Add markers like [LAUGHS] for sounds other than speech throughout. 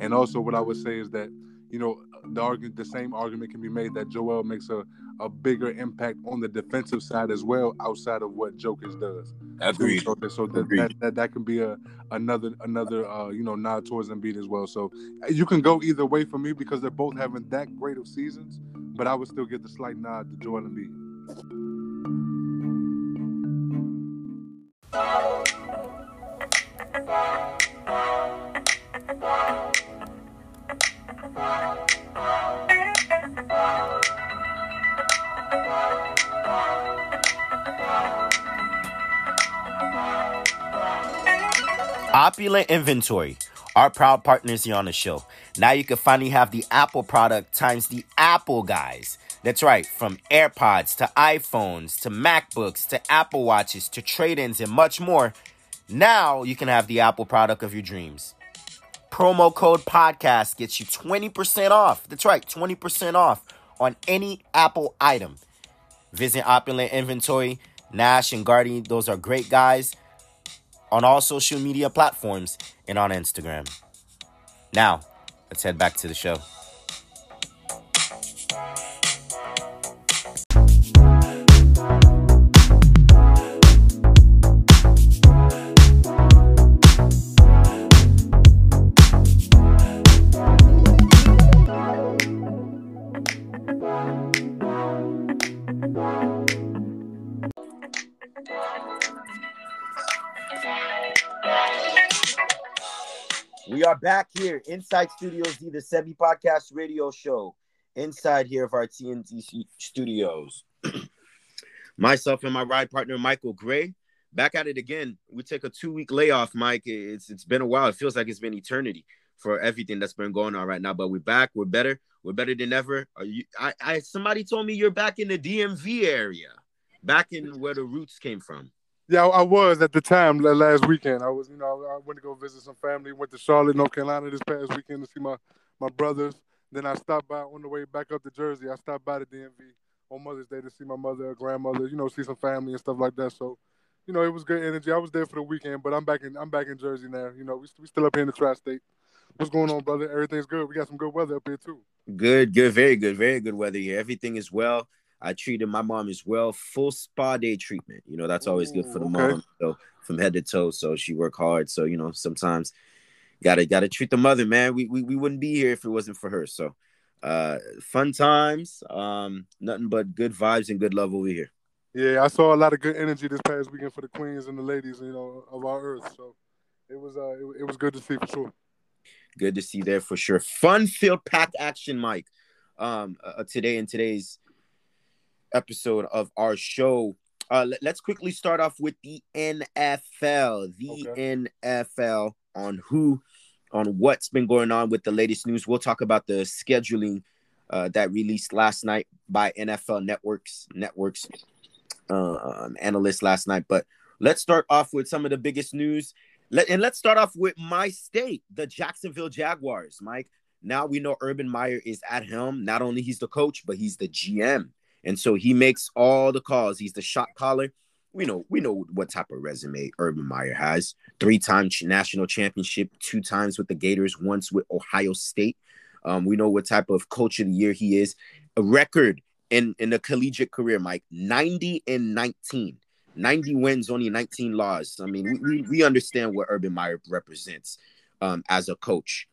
And also, what I would say is that you know the argument, the same argument can be made that Joel makes a, a bigger impact on the defensive side as well, outside of what Jokic does. Agreed. So, so that, Agreed. that, that that can be a another another uh, you know nod towards Embiid as well. So you can go either way for me because they're both having that great of seasons, but I would still get the slight nod to Joel Embiid. Opulent Inventory, our proud partners here on the show. Now you can finally have the Apple product times the Apple guys. That's right, from AirPods to iPhones to MacBooks to Apple Watches to trade ins and much more. Now you can have the Apple product of your dreams. Promo code podcast gets you 20% off. That's right, 20% off on any Apple item. Visit Opulent Inventory, Nash and Guardy. Those are great guys on all social media platforms and on Instagram. Now, let's head back to the show. We are back here inside Studios D, the Sebi Podcast Radio Show, inside here of our TNT studios. [CLEARS THROAT] Myself and my ride partner Michael Gray, back at it again. We take a two week layoff, Mike. It's it's been a while. It feels like it's been eternity for everything that's been going on right now. But we're back. We're better. We're better than ever. Are you? I, I somebody told me you're back in the DMV area, back in where the roots came from. Yeah, I was at the time last weekend. I was, you know, I went to go visit some family. Went to Charlotte, North Carolina this past weekend to see my my brothers. Then I stopped by on the way back up to Jersey. I stopped by the DMV on Mother's Day to see my mother, grandmother, you know, see some family and stuff like that. So, you know, it was good energy. I was there for the weekend, but I'm back in I'm back in Jersey now. You know, we we still up here in the tri-state. What's going on, brother? Everything's good. We got some good weather up here too. Good, good, very good, very good weather here. Everything is well. I treated my mom as well. Full spa day treatment. You know, that's always good for the okay. mom. So from head to toe. So she worked hard. So, you know, sometimes gotta gotta treat the mother, man. We we, we wouldn't be here if it wasn't for her. So uh fun times. Um, nothing but good vibes and good love over here. Yeah, I saw a lot of good energy this past weekend for the queens and the ladies, you know, of our earth. So it was uh it, it was good to see for sure. Good to see there for sure. Fun filled packed action, Mike. Um, uh, today in today's episode of our show. Uh, let, us quickly start off with the NFL. The NFL on who, on what's been going on with the latest news. We'll talk about the scheduling uh, that released last night by NFL networks, networks um, analysts last night. But let's start off with some of the biggest news. Let, and let's start off with my state, the Jacksonville Jaguars. Mike, now we know Urban Meyer is at helm. Not only he's the coach, but he's the GM. And so he makes all the calls. He's the shot caller. We know we know what type of resume Urban Meyer has. Three-time national championship, two times with the Gators, once with Ohio State. Um, we know what type of coach of the year he is. A record in in a collegiate career, Mike, 90 and 19. 90 wins, only 19 losses. I mean, we, we understand what Urban Meyer represents um, as a coach.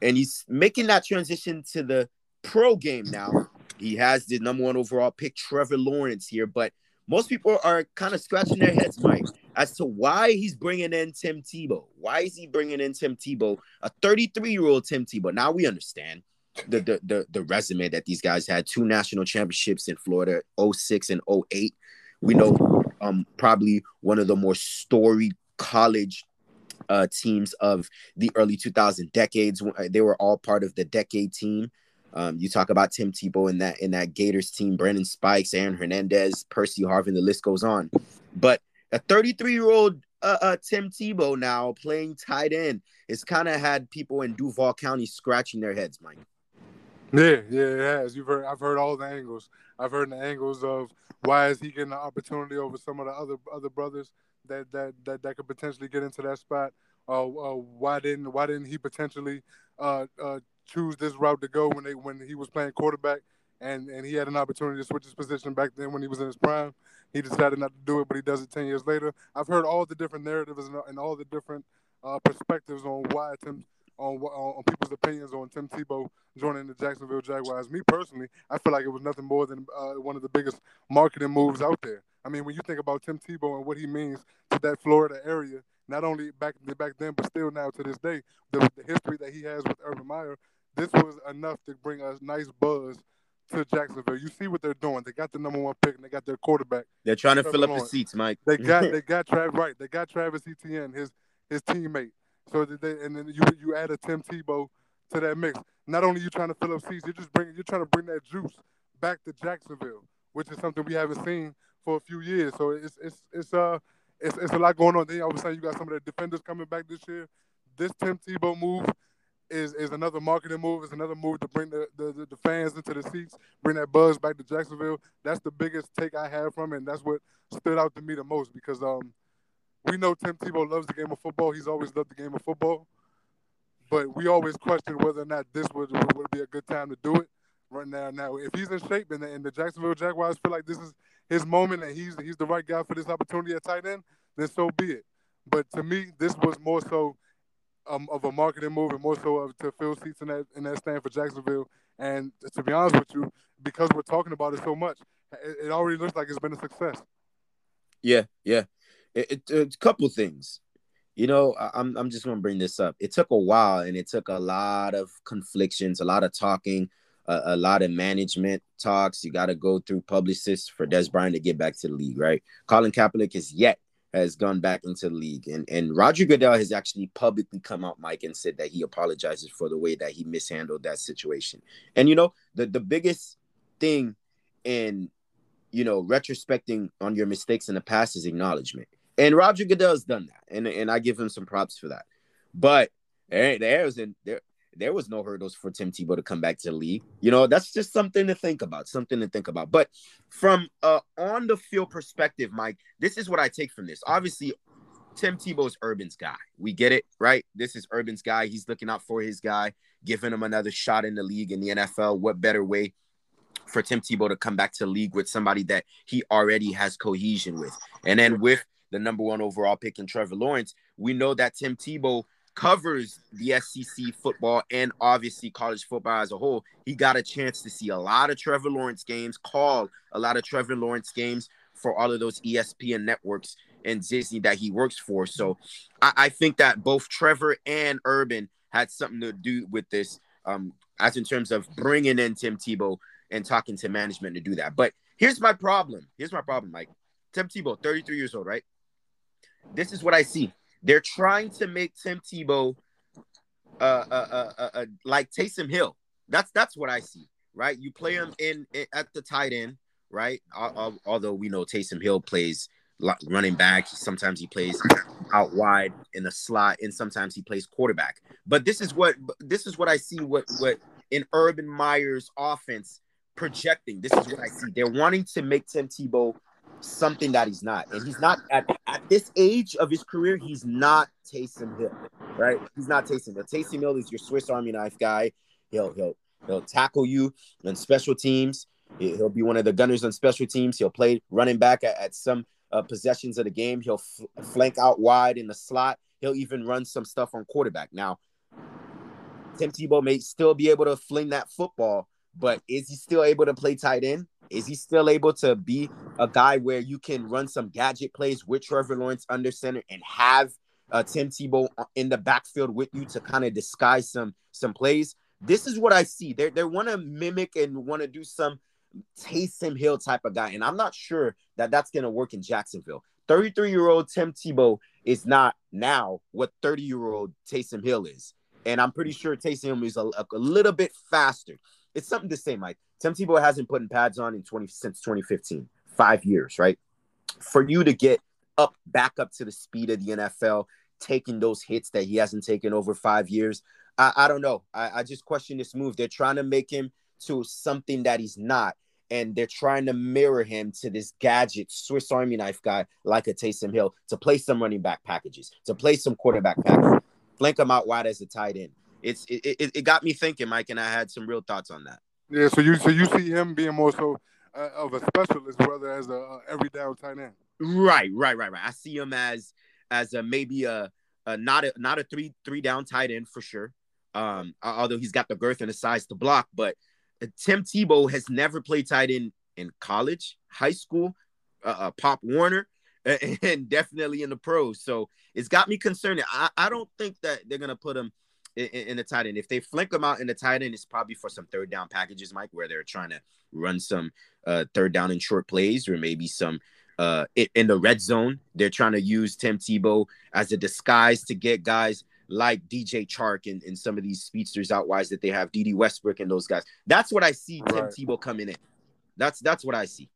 And he's making that transition to the pro game now. He has the number one overall pick, Trevor Lawrence, here. But most people are kind of scratching their heads, Mike, as to why he's bringing in Tim Tebow. Why is he bringing in Tim Tebow, a 33 year old Tim Tebow? Now we understand the, the the the resume that these guys had two national championships in Florida, 06 and 08. We know um probably one of the more storied college uh teams of the early 2000 decades. They were all part of the decade team. Um, you talk about Tim Tebow in that in that Gators team, Brandon Spikes, Aaron Hernandez, Percy Harvin, the list goes on. But a 33 year old uh, uh, Tim Tebow now playing tight end has kind of had people in Duval County scratching their heads, Mike. Yeah, yeah, it has. You've heard. I've heard all the angles. I've heard the angles of why is he getting the opportunity over some of the other other brothers that that that, that could potentially get into that spot. Uh, uh, why didn't why didn't he potentially uh, uh, choose this route to go when they when he was playing quarterback and and he had an opportunity to switch his position back then when he was in his prime. He decided not to do it, but he does it ten years later. I've heard all the different narratives and, all the different uh, perspectives on why Tim on, on, on people's opinions on Tim Tebow joining the Jacksonville Jaguars. Me personally, I feel like it was nothing more than uh, one of the biggest marketing moves out there. I mean, when you think about Tim Tebow and what he means to that Florida area, not only back back then, but still now to this day, the, the history that he has with Urban Meyer, this was enough to bring a nice buzz to Jacksonville. You see what they're doing. They got the number one pick and they got their quarterback. They're trying to fill up the seats, Mike. They got [LAUGHS] they got Travis right. They got Travis Etienne, his his teammate. So they, and then you you add a Tim Tebow to that mix. Not only you trying to fill up seats, you're just bringing you're trying to bring that juice back to Jacksonville, which is something we haven't seen for a few years. So it's it's it's uh it's, it's a lot going on. Then all of a sudden you got some of the defenders coming back this year. This Tim Tebow move is is another marketing move. Is another move to bring the, the, the fans into the seats, bring that buzz back to Jacksonville. That's the biggest take I have from it. And that's what stood out to me the most because um we know Tim Tebow loves the game of football. He's always loved the game of football. But we always question whether or not this would, would be a good time to do it right now. Now, if he's in shape and the, and the Jacksonville Jaguars feel like this is his moment and he's he's the right guy for this opportunity at tight end, then so be it. But to me, this was more so um, of a marketing move and more so of to fill seats in that in that stand for Jacksonville. And to be honest with you, because we're talking about it so much, it, it already looks like it's been a success. Yeah, yeah it, it, it's a couple things. You know, I, am I'm just gonna bring this up. It took a while, and it took a lot of conflictions, a lot of talking, a, a lot of management talks. You got to go through publicists for Dez Bryant to get back to the league, right? Colin Kaepernick is yet has gone back into the league, and and Roger Goodell has actually publicly come out, Mike, and said that he apologizes for the way that he mishandled that situation. And you know, the the biggest thing in you know retrospecting on your mistakes in the past is acknowledgement and Roger Goodell's done that, and and I give him some props for that. But there, there was in, there there was no hurdles for Tim Tebow to come back to the league. You know, that's just something to think about, something to think about. But from uh on the field perspective, Mike, this is what I take from this. Obviously, Tim Tebow's Urban's guy. We get it, right? This is Urban's guy. He's looking out for his guy, giving him another shot in the league in the NFL. What better way for Tim Tebow to come back to league with somebody that he already has cohesion with? And then with the number one overall pick in Trevor Lawrence, we know that Tim Tebow covers the SEC football and obviously college football as a whole. He got a chance to see a lot of Trevor Lawrence games, call a lot of Trevor Lawrence games for all of those ESPN networks and Disney that he works for. So I, I think that both Trevor and Urban had something to do with this, um, as in terms of bringing in Tim Tebow and talking to management to do that. But here's my problem. Here's my problem, Mike. Tim Tebow, 33 years old, right? this is what I see. They're trying to make Tim Tebow uh, uh, uh, uh, uh like Taysom Hill. That's that's what I see, right? You play him in, in at the tight end, right? Although we know Taysom Hill plays running back, sometimes he plays out wide in the slot, and sometimes he plays quarterback. But this is what this is what I see. What what in Urban Meyer's offense projecting. This is what I see. They're wanting to make Tim Tebow something that he's not. And he's not at, at this age of his career, he's not Taysom Hill, right? He's not Taysom Hill. Taysom Hill is your Swiss Army knife guy. He'll he'll he'll tackle you on special teams. He'll be one of the gunners on special teams. He'll play running back at, at some uh, possessions of the game. He'll flank out wide in the slot. He'll even run some stuff on quarterback. Now, Tim Tebow may still be able to fling that football, but is he still able to play tight end? Is he still able to be a guy where you can run some gadget plays with Trevor Lawrence under center and have uh, Tim Tebow in the backfield with you to kind of disguise some some plays? This is what I see. They they want to mimic and want to do some Taysom Hill type of guy, and I'm not sure that that's going to work in Jacksonville. 33 year old Tim Tebow is not now what 30 year old Taysom Hill is, and I'm pretty sure Taysom Hill is a, a little bit faster. It's something to say, Mike. Tim Tebow hasn't put in pads on in 20 since 2015, five years, right? For you to get up back up to the speed of the NFL, taking those hits that he hasn't taken over five years, I, I don't know. I, I just question this move. They're trying to make him to something that he's not. and they're trying to mirror him to this gadget Swiss Army knife guy like a Taysom Hill to play some running back packages, to play some quarterback packages, flank him out wide as a tight end. It's it, it, it got me thinking, Mike, and I had some real thoughts on that. Yeah, so you so you see him being more so uh, of a specialist rather as a, a every down tight end. Right, right, right, right. I see him as as a maybe a, a not a not a three three down tight end for sure. Um, although he's got the girth and the size to block, but Tim Tebow has never played tight end in college, high school, uh, uh, Pop Warner, [LAUGHS] and definitely in the pros. So it's got me concerned. I, I don't think that they're gonna put him in, in, the tight end. If they flank him out in the tight end, it's probably for some third down packages, Mike, where they're trying to run some uh, third down and short plays, or maybe some uh, in the red zone. They're trying to use Tim Tebow as a disguise to get guys like DJ Chark and, and some of these speedsters out wise that they have, Dede Westbrook and those guys. That's what I see right. Tim Tebow coming in. That's that's what I see.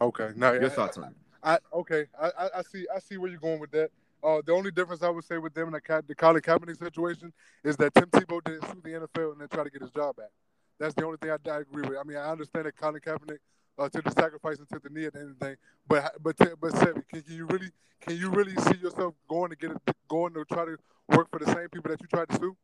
Okay. Now your I, thoughts on it? I okay. I, I see I see where you're going with that. Uh, the only difference I would say with them in the, the Colin Kaepernick situation is that Tim Tebow didn't sue the NFL and then try to get his job back. That's the only thing I, I agree with. I mean, I understand that Colin Kaepernick uh, took the sacrifice and took the knee at the end of the thing, but but but Sebby, can, can you really can you really see yourself going to get it, going to try to work for the same people that you tried to sue?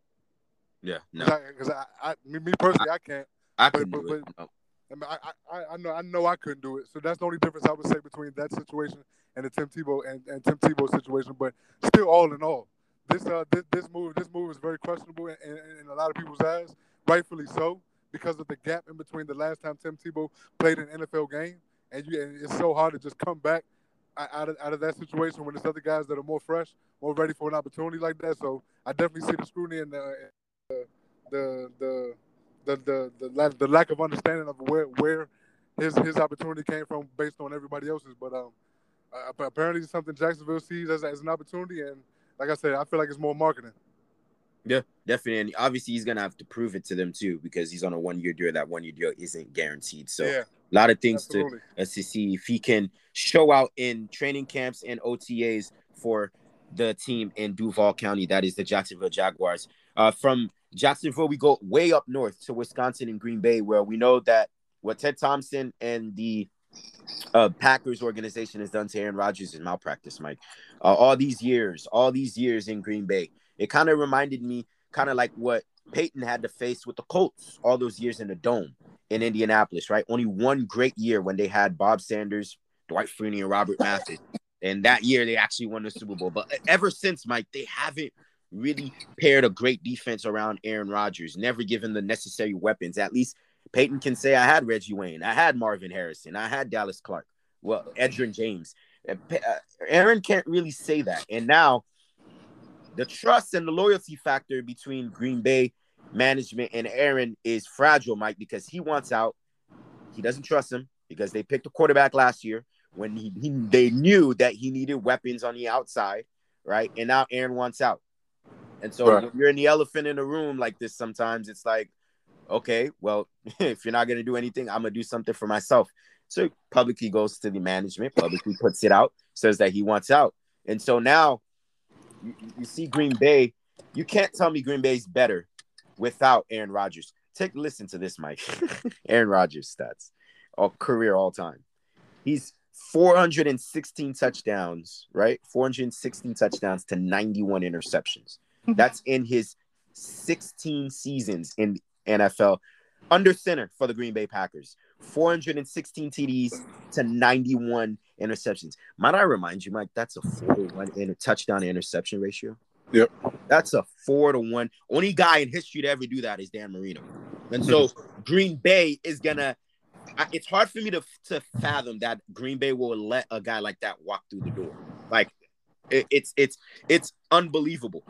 Yeah, no. Because I, I, I, me personally, I, I can't. I can but, but, it. I, I, I, I know I know I couldn't do it. So that's the only difference I would say between that situation and the Tim Tebow and, and Tim Tebow situation. But still, all in all, this uh this, this move this move is very questionable in, in, in, a lot of people's eyes, rightfully so, because of the gap in between the last time Tim Tebow played an NFL game, and you and it's so hard to just come back out of out of that situation when there's other guys that are more fresh, more ready for an opportunity like that. So I definitely see the scrutiny and the the the, the the the the, lack, the lack of understanding of where where his his opportunity came from based on everybody else's. But um, uh, apparently it's something Jacksonville sees as, as an opportunity, and like I said, I feel like it's more marketing. Yeah, definitely. And obviously, he's gonna have to prove it to them too, because he's on a one-year deal. That one-year deal isn't guaranteed. So yeah, a lot of things absolutely. to uh, to see if he can show out in training camps and OTAs for the team in Duval County. That is the Jacksonville Jaguars. Uh, from Jacksonville, we go way up north to Wisconsin and Green Bay, where we know that what Ted Thompson and the uh, Packers organization has done to Aaron Rodgers is malpractice, Mike. Uh, all these years, all these years in Green Bay, it kind of reminded me, kind of like what Peyton had to face with the Colts all those years in the dome in Indianapolis, right? Only one great year when they had Bob Sanders, Dwight Freeney, and Robert Mathis. And that year they actually won the Super Bowl. But ever since, Mike, they haven't really paired a great defense around Aaron Rodgers, never given the necessary weapons. At least Peyton can say, I had Reggie Wayne, I had Marvin Harrison, I had Dallas Clark, well, Edgerrin James. Uh, Aaron can't really say that. And now the trust and the loyalty factor between Green Bay management and Aaron is fragile, Mike, because he wants out. He doesn't trust him because they picked a quarterback last year when he, he they knew that he needed weapons on the outside, right? And now Aaron wants out. And so right. when you're in the elephant in the room like this, sometimes it's like, okay, well, [LAUGHS] if you're not gonna do anything, I'm gonna do something for myself. So publicly goes to the management, publicly puts it out, says that he wants out. And so now you, you see Green Bay. You can't tell me Green Bay's better without Aaron Rodgers. Take listen to this, Mike. [LAUGHS] Aaron Rodgers stats, all career all time. He's 416 touchdowns, right? 416 touchdowns to 91 interceptions. [LAUGHS] That's in his 16 seasons in NFL under center for the Green Bay Packers. 416 TDs to 91 interceptions. Might I remind you, Mike, that's a four to one in a touchdown interception ratio. Yep. That's a four to one. Only guy in history to ever do that is Dan Marino. And so hmm. Green Bay is gonna it's hard for me to to fathom that Green Bay will let a guy like that walk through the door. Like it, it's it's it's unbelievable.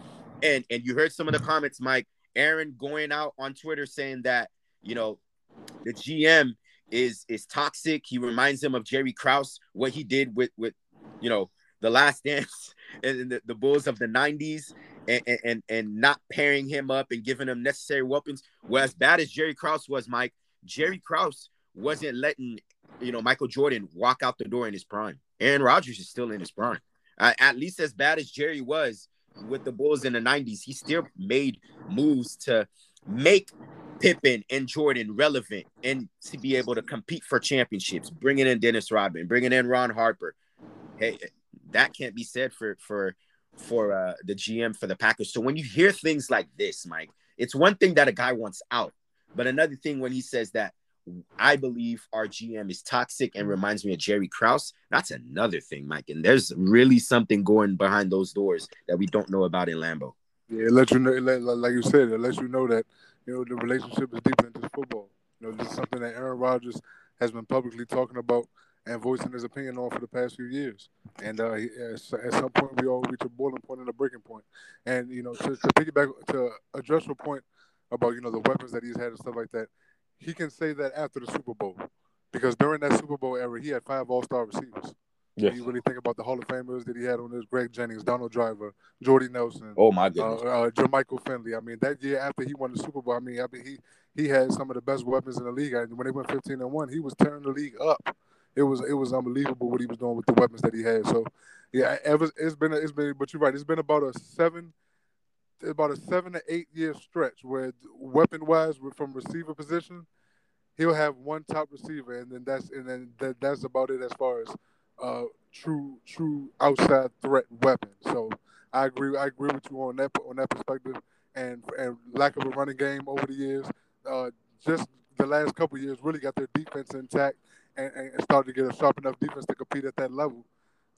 And and you heard some of the comments, Mike. Aaron going out on Twitter saying that you know the GM is is toxic. He reminds him of Jerry Krause, what he did with with you know the Last Dance [LAUGHS] and the, the Bulls of the '90s, and, and and not pairing him up and giving him necessary weapons. Well, as bad as Jerry Krause was, Mike, Jerry Krause wasn't letting you know Michael Jordan walk out the door in his prime. Aaron Rodgers is still in his prime. Uh, at least as bad as Jerry was, with the Bulls in the 90s, he still made moves to make Pippen and Jordan relevant and to be able to compete for championships, bringing in Dennis Rodman, bringing in Ron Harper. Hey, that can't be said for for for uh, the GM for the Packers. So when you hear things like this, Mike, it's one thing that a guy wants out, but another thing when he says that I believe our GM is toxic and reminds me of Jerry Krause. That's another thing, Mike. And there's really something going behind those doors that we don't know about in Lambeau. Yeah, it lets you know, like you said, it lets you know that you know the relationship is deeper than just football. You know, this is something that Aaron Rodgers has been publicly talking about and voicing his opinion on for the past few years. And uh, at some point, we all reach a boiling point and a breaking point. And you know, to, to piggyback to address your point about you know the weapons that he's had and stuff like that, he can say that after the Super Bowl because during that Super Bowl era, he had five All Star receivers. Yeah. You really think about the Hall of Famers that he had on this: Greg Jennings, Donald Driver, Jordy Nelson. Oh my goodness. Uh, uh, Jermichael Finley. I mean, that year after he won the Super Bowl, I mean, I mean, he he had some of the best weapons in the league. And when they went 15 and one, he was tearing the league up. It was it was unbelievable what he was doing with the weapons that he had. So, yeah, ever it's been it's been. But you're right. It's been about a seven about a seven to eight year stretch where weapon wise from receiver position, he'll have one top receiver and then that's and then that, that's about it as far as uh, true true outside threat weapon. So I agree. I agree with you on that on that perspective. And and lack of a running game over the years, uh, just the last couple years really got their defense intact and, and started to get a sharp enough defense to compete at that level.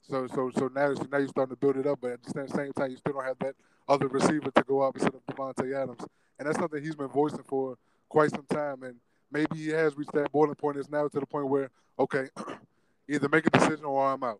So so so now now you're starting to build it up, but at the same time you still don't have that other receiver to go out instead of Davante Adams, and that's something he's been voicing for quite some time. And maybe he has reached that boiling point. It's now to the point where okay, [CLEARS THROAT] either make a decision or I'm out.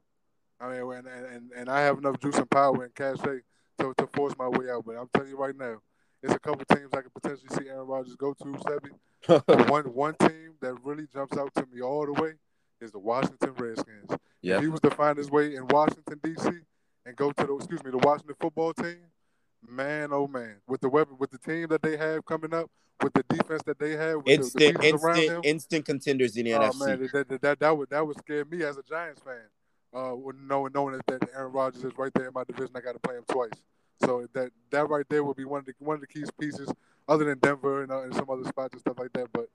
I mean, and, and, and I have enough juice and power and cachet to, to force my way out. But I'm telling you right now, it's a couple teams I could potentially see Aaron Rodgers go to, Sebi. [LAUGHS] one one team that really jumps out to me all the way is the Washington Redskins. Yeah. If he was to find his way in Washington D.C. and go to the excuse me the Washington football team, man, oh man, with the weapon, with the team that they have coming up, with the defense that they have, instant, the, the instant, instant contenders in the oh, NFC. Man, that, that, that, that, would that would scare me as a Giants fan. Uh, knowing knowing that Aaron Rodgers is right there in my division, I got to play him twice. So that that right there would be one of the one of the key pieces, other than Denver and, uh, and some other spots and stuff like that. But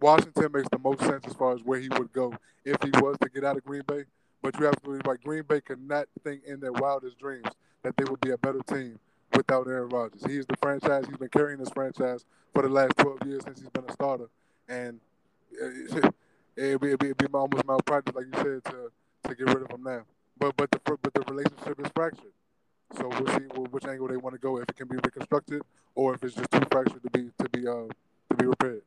Washington makes the most sense as far as where he would go if he was to get out of Green Bay. But you have to be right. Green Bay could not think in their wildest dreams that they would be a better team without Aaron Rodgers. He is the franchise. He's been carrying this franchise for the last 12 years since he's been a starter. And it, it'd, be, it'd, be, it'd be almost malpractice, like you said, to, to get rid of him now. But but the but the relationship is fractured. So we'll see which angle they want to go. If it can be reconstructed, or if it's just too fractured to be to be uh, to be repaired.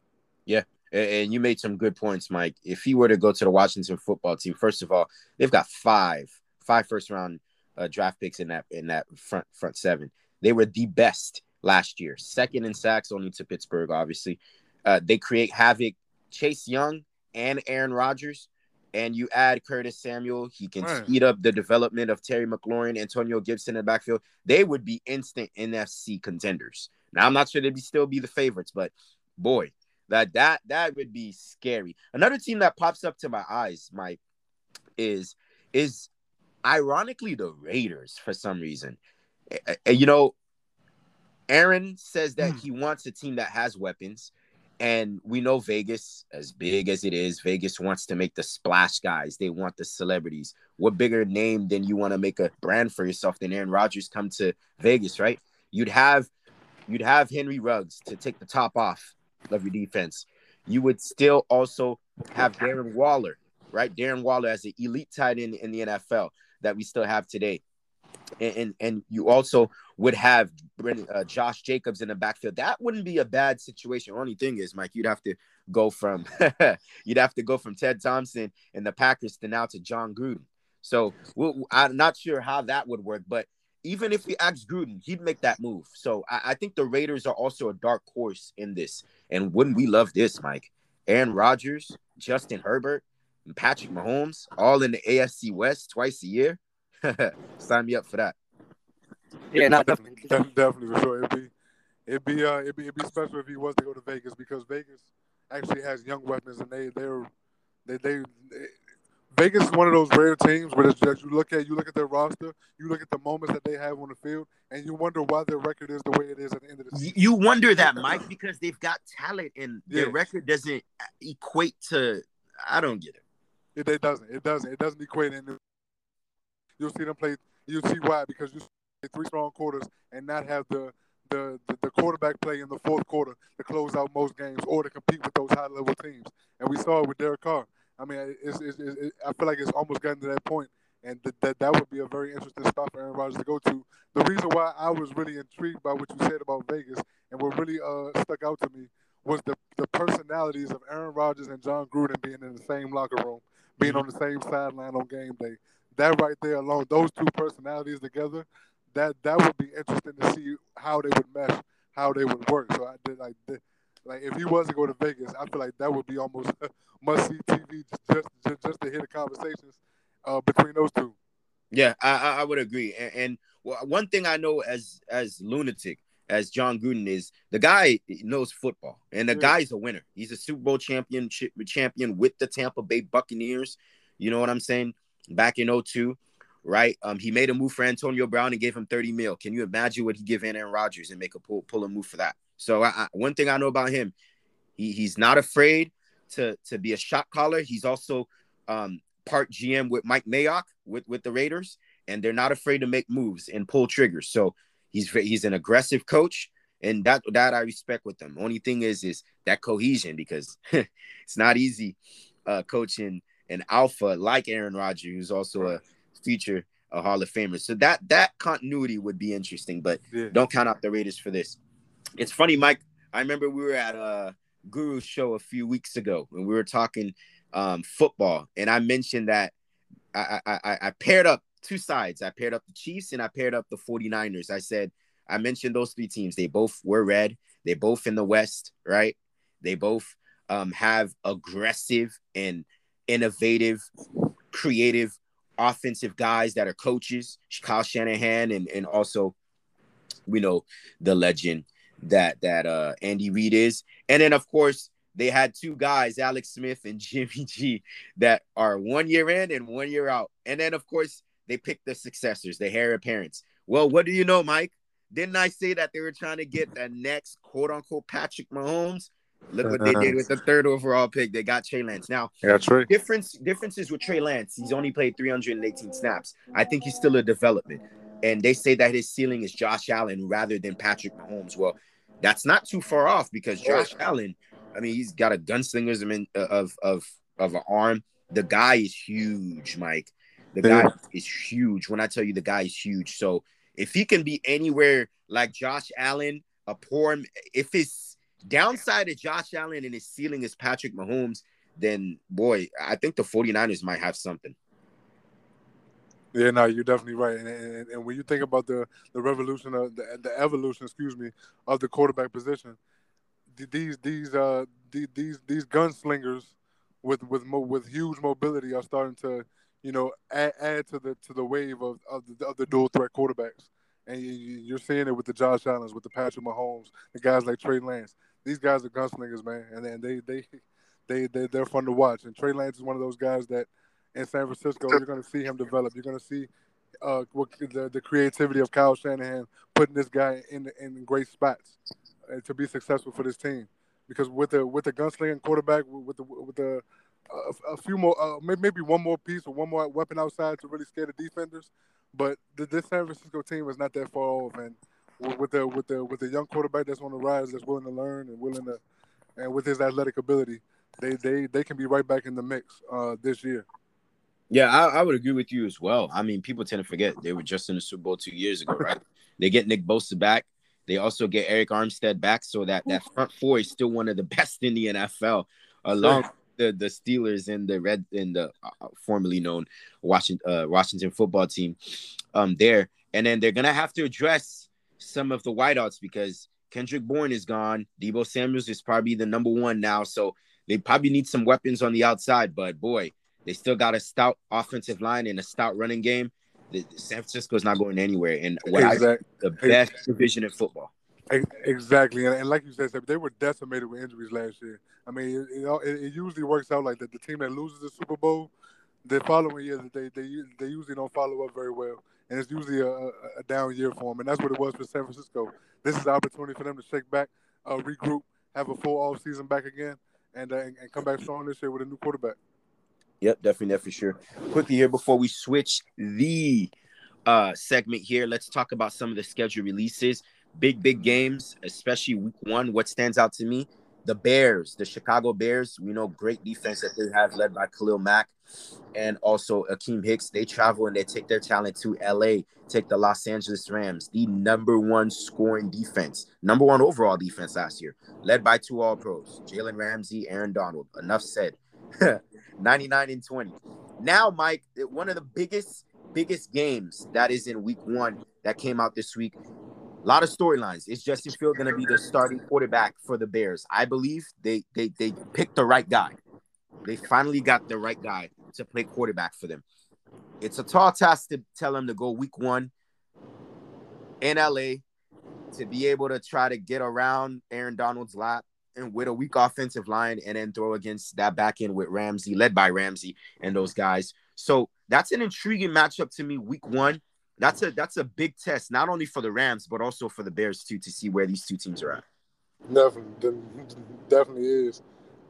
Yeah, and you made some good points, Mike. If he were to go to the Washington football team, first of all, they've got five five first round uh, draft picks in that in that front front seven. They were the best last year, second in sacks only to Pittsburgh. Obviously, uh, they create havoc. Chase Young and Aaron Rodgers, and you add Curtis Samuel. He can right. speed up the development of Terry McLaurin, Antonio Gibson in the backfield. They would be instant NFC contenders. Now, I'm not sure they'd be still be the favorites, but boy, that that that would be scary. Another team that pops up to my eyes, Mike, is is ironically the Raiders for some reason. You know, Aaron says that mm. he wants a team that has weapons. And we know Vegas, as big as it is, Vegas wants to make the splash guys. They want the celebrities. What bigger name than you want to make a brand for yourself than Aaron Rodgers come to Vegas, right? You'd have you'd have Henry Ruggs to take the top off of your defense. You would still also have Darren Waller, right? Darren Waller as an elite tight end in the NFL that we still have today. And, and, and you also would have uh, Josh Jacobs in the backfield. That wouldn't be a bad situation. Only thing is, Mike, you'd have to go from [LAUGHS] you'd have to go from Ted Thompson and the Packers to now to Jon Gruden. So we'll, I'm not sure how that would work, but even if we asked Gruden, he'd make that move. So I, I, think the Raiders are also a dark horse in this. And wouldn't we love this, Mike? Aaron Rodgers, Justin Herbert, and Patrick Mahomes, all in the AFC West twice a year. [LAUGHS] Sign me up for that. Yeah, not definitely, [LAUGHS] definitely, definitely for sure. It'd be, it'd be, uh, it'd be, it'd be special if he was to go to Vegas because Vegas actually has young weapons and they, they're, they, they, they Vegas is one of those rare teams where it's just you look at you look at their roster, you look at the moments that they have on the field, and you wonder why their record is the way it is at the end of the season. You wonder that, Mike, because they've got talent and their Yeah. record doesn't equate to. I don't get it. It, it doesn't. It doesn't. It doesn't equate. And you'll see them play. You'll see why because you see three strong quarters and not have the, the the the quarterback play in the fourth quarter to close out most games or to compete with those high level teams. And we saw it with Derek Carr. I mean, it's, it's, it's, it, I feel like it's almost gotten to that point, and th- that that would be a very interesting spot for Aaron Rodgers to go to. The reason why I was really intrigued by what you said about Vegas and what really uh, stuck out to me was the the personalities of Aaron Rodgers and Jon Gruden being in the same locker room, being on the same sideline on game day. That right there alone, those two personalities together, that that would be interesting to see how they would mesh, how they would work. So I did like did, like if he was to go to Vegas, I feel like that would be almost [LAUGHS] must see TV just just just to hear the conversations uh, between those two. Yeah, I I, would agree. And, and one thing I know as as lunatic as Jon Gruden is, the guy knows football, and the Yeah. guy's a winner. He's a Super Bowl championship champion with the Tampa Bay Buccaneers. You know what I'm saying? Back in 02, right? Um, he made a move for Antonio Brown and gave him 30 mil. Can you imagine what he give Aaron Rodgers and make a pull pull a move for that? So I, I, one thing I know about him, he, he's not afraid to to be a shot caller. He's also um, part GM with Mike Mayock with with the Raiders, and they're not afraid to make moves and pull triggers. So he's he's an aggressive coach, and that that I respect with them. Only thing is is that cohesion because [LAUGHS] it's not easy uh, coaching an alpha like Aaron Rodgers, who's also a future a Hall of Famer. So that that continuity would be interesting, but Yeah. don't count out the Raiders for this. It's funny, Mike. I remember we were at a Guru show a few weeks ago and we were talking um, football, and I mentioned that I, I, I, I paired up two sides. I paired up the Chiefs and I paired up the 49ers. I said, I mentioned those three teams. They both were red. They both in the West, right? They both um, have aggressive and innovative, creative offensive guys that are coaches, Kyle Shanahan, and, and also we know the legend that that uh Andy Reid is. And then of course they had two guys, Alex Smith and [LAUGHS] Jimmy G, that are one year in and one year out. And then of course they picked the successors, the heir apparents. Well, what do you know, Mike? Didn't I say that they were trying to get the next quote unquote Patrick Mahomes? Look what they did uh-huh. with the third overall pick. They got Trey Lance. Now, Yeah, that's right. difference differences with Trey Lance. He's only played 318 snaps. I think he's still a development. And they say that his ceiling is Josh Allen rather than Patrick Mahomes. Well, that's not too far off because Josh Allen, I mean, he's got a gunslinger's I uh, of of of an arm. The guy is huge, Mike. The guy Yeah. is huge. When I tell you the guy is huge, so if he can be anywhere like Josh Allen, a poor, if his downside is Josh Allen and his ceiling is Patrick Mahomes, then boy, I think the 49ers might have something. Yeah, no, you're definitely right. And, and, and when you think about the, the revolution of the, the evolution, excuse me, of the quarterback position, these these uh the- these these gunslingers with with mo- with huge mobility are starting to you know add, add to the to the wave of of the, of the dual threat quarterbacks. And you, you're seeing it with the Josh Allen's, with the Patrick Mahomes, the guys like Trey Lance. These guys are gunslingers, man, and and they they they they they're fun to watch. And Trey Lance is one of those guys that in San Francisco, you're going to see him develop. You're going to see uh, what, the, the creativity of Kyle Shanahan putting this guy in in great spots uh, to be successful for this team. Because with the with the gunslinging quarterback, with the with the uh, a few more, uh, maybe one more piece or one more weapon outside to really scare the defenders. But the, this San Francisco team is not that far off, and with the with the with the young quarterback that's on the rise, that's willing to learn and willing to, and with his athletic ability, they they they can be right back in the mix uh, this year. Yeah, I, I would agree with you as well. I mean, people tend to forget they were just in the Super Bowl two years ago, right? they get Nick Bosa back. They also get Arik Armstead back, so that that front four is still one of the [LAUGHS] best in the NFL, along the the Steelers and the red and the uh, formerly known Washington uh, Washington football team, um, there. And then they're gonna have to address some of the wideouts because Kendrick Bourne is gone. Deebo Samuels is probably the number one now, so they probably need some weapons on the outside. But boy, they still got a stout offensive line and a stout running game. The, the San Francisco's not going anywhere, and what I the best division in football. Ex- Exactly, and, and like you said, they were decimated with injuries last year. I mean, it, it, it, usually works out like that. The team that loses the Super Bowl, the following year they they they usually don't follow up very well, and it's usually a, a down year for them, and that's what it was for San Francisco. This is the opportunity for them to shake back, uh, regroup, have a full off season back again, and, uh, and and come back strong this year with a new quarterback. Yep, definitely, definitely sure. Quickly here before we switch the uh segment here, let's talk about some of the schedule releases. Big, big games, especially week one. What stands out to me? The Bears, the Chicago Bears. We know great defense that they have, led by Khalil Mack and also Akiem Hicks. They travel and they take their talent to LA, take the Los Angeles Rams, the number one scoring defense, number one overall defense last year, led by two All Pros, Jalen Ramsey, Aaron Donald. Enough said. [LAUGHS] 99 and 20. Now, Mike, one of the biggest, biggest games that is in week one that came out this week. A lot of storylines. Is Justin Field going to be the starting quarterback for the Bears? I believe they they they picked the right guy. They finally got the right guy to play quarterback for them. It's a tall task to tell him to go week one in LA to be able to try to get around Aaron Donald's lap and with a weak offensive line and then throw against that back end with Ramsey, led by Ramsey and those guys. So that's an intriguing matchup to me, week one. That's a that's a big test, not only for the Rams, but also for the Bears too, to see where these two teams are at. Definitely, definitely is.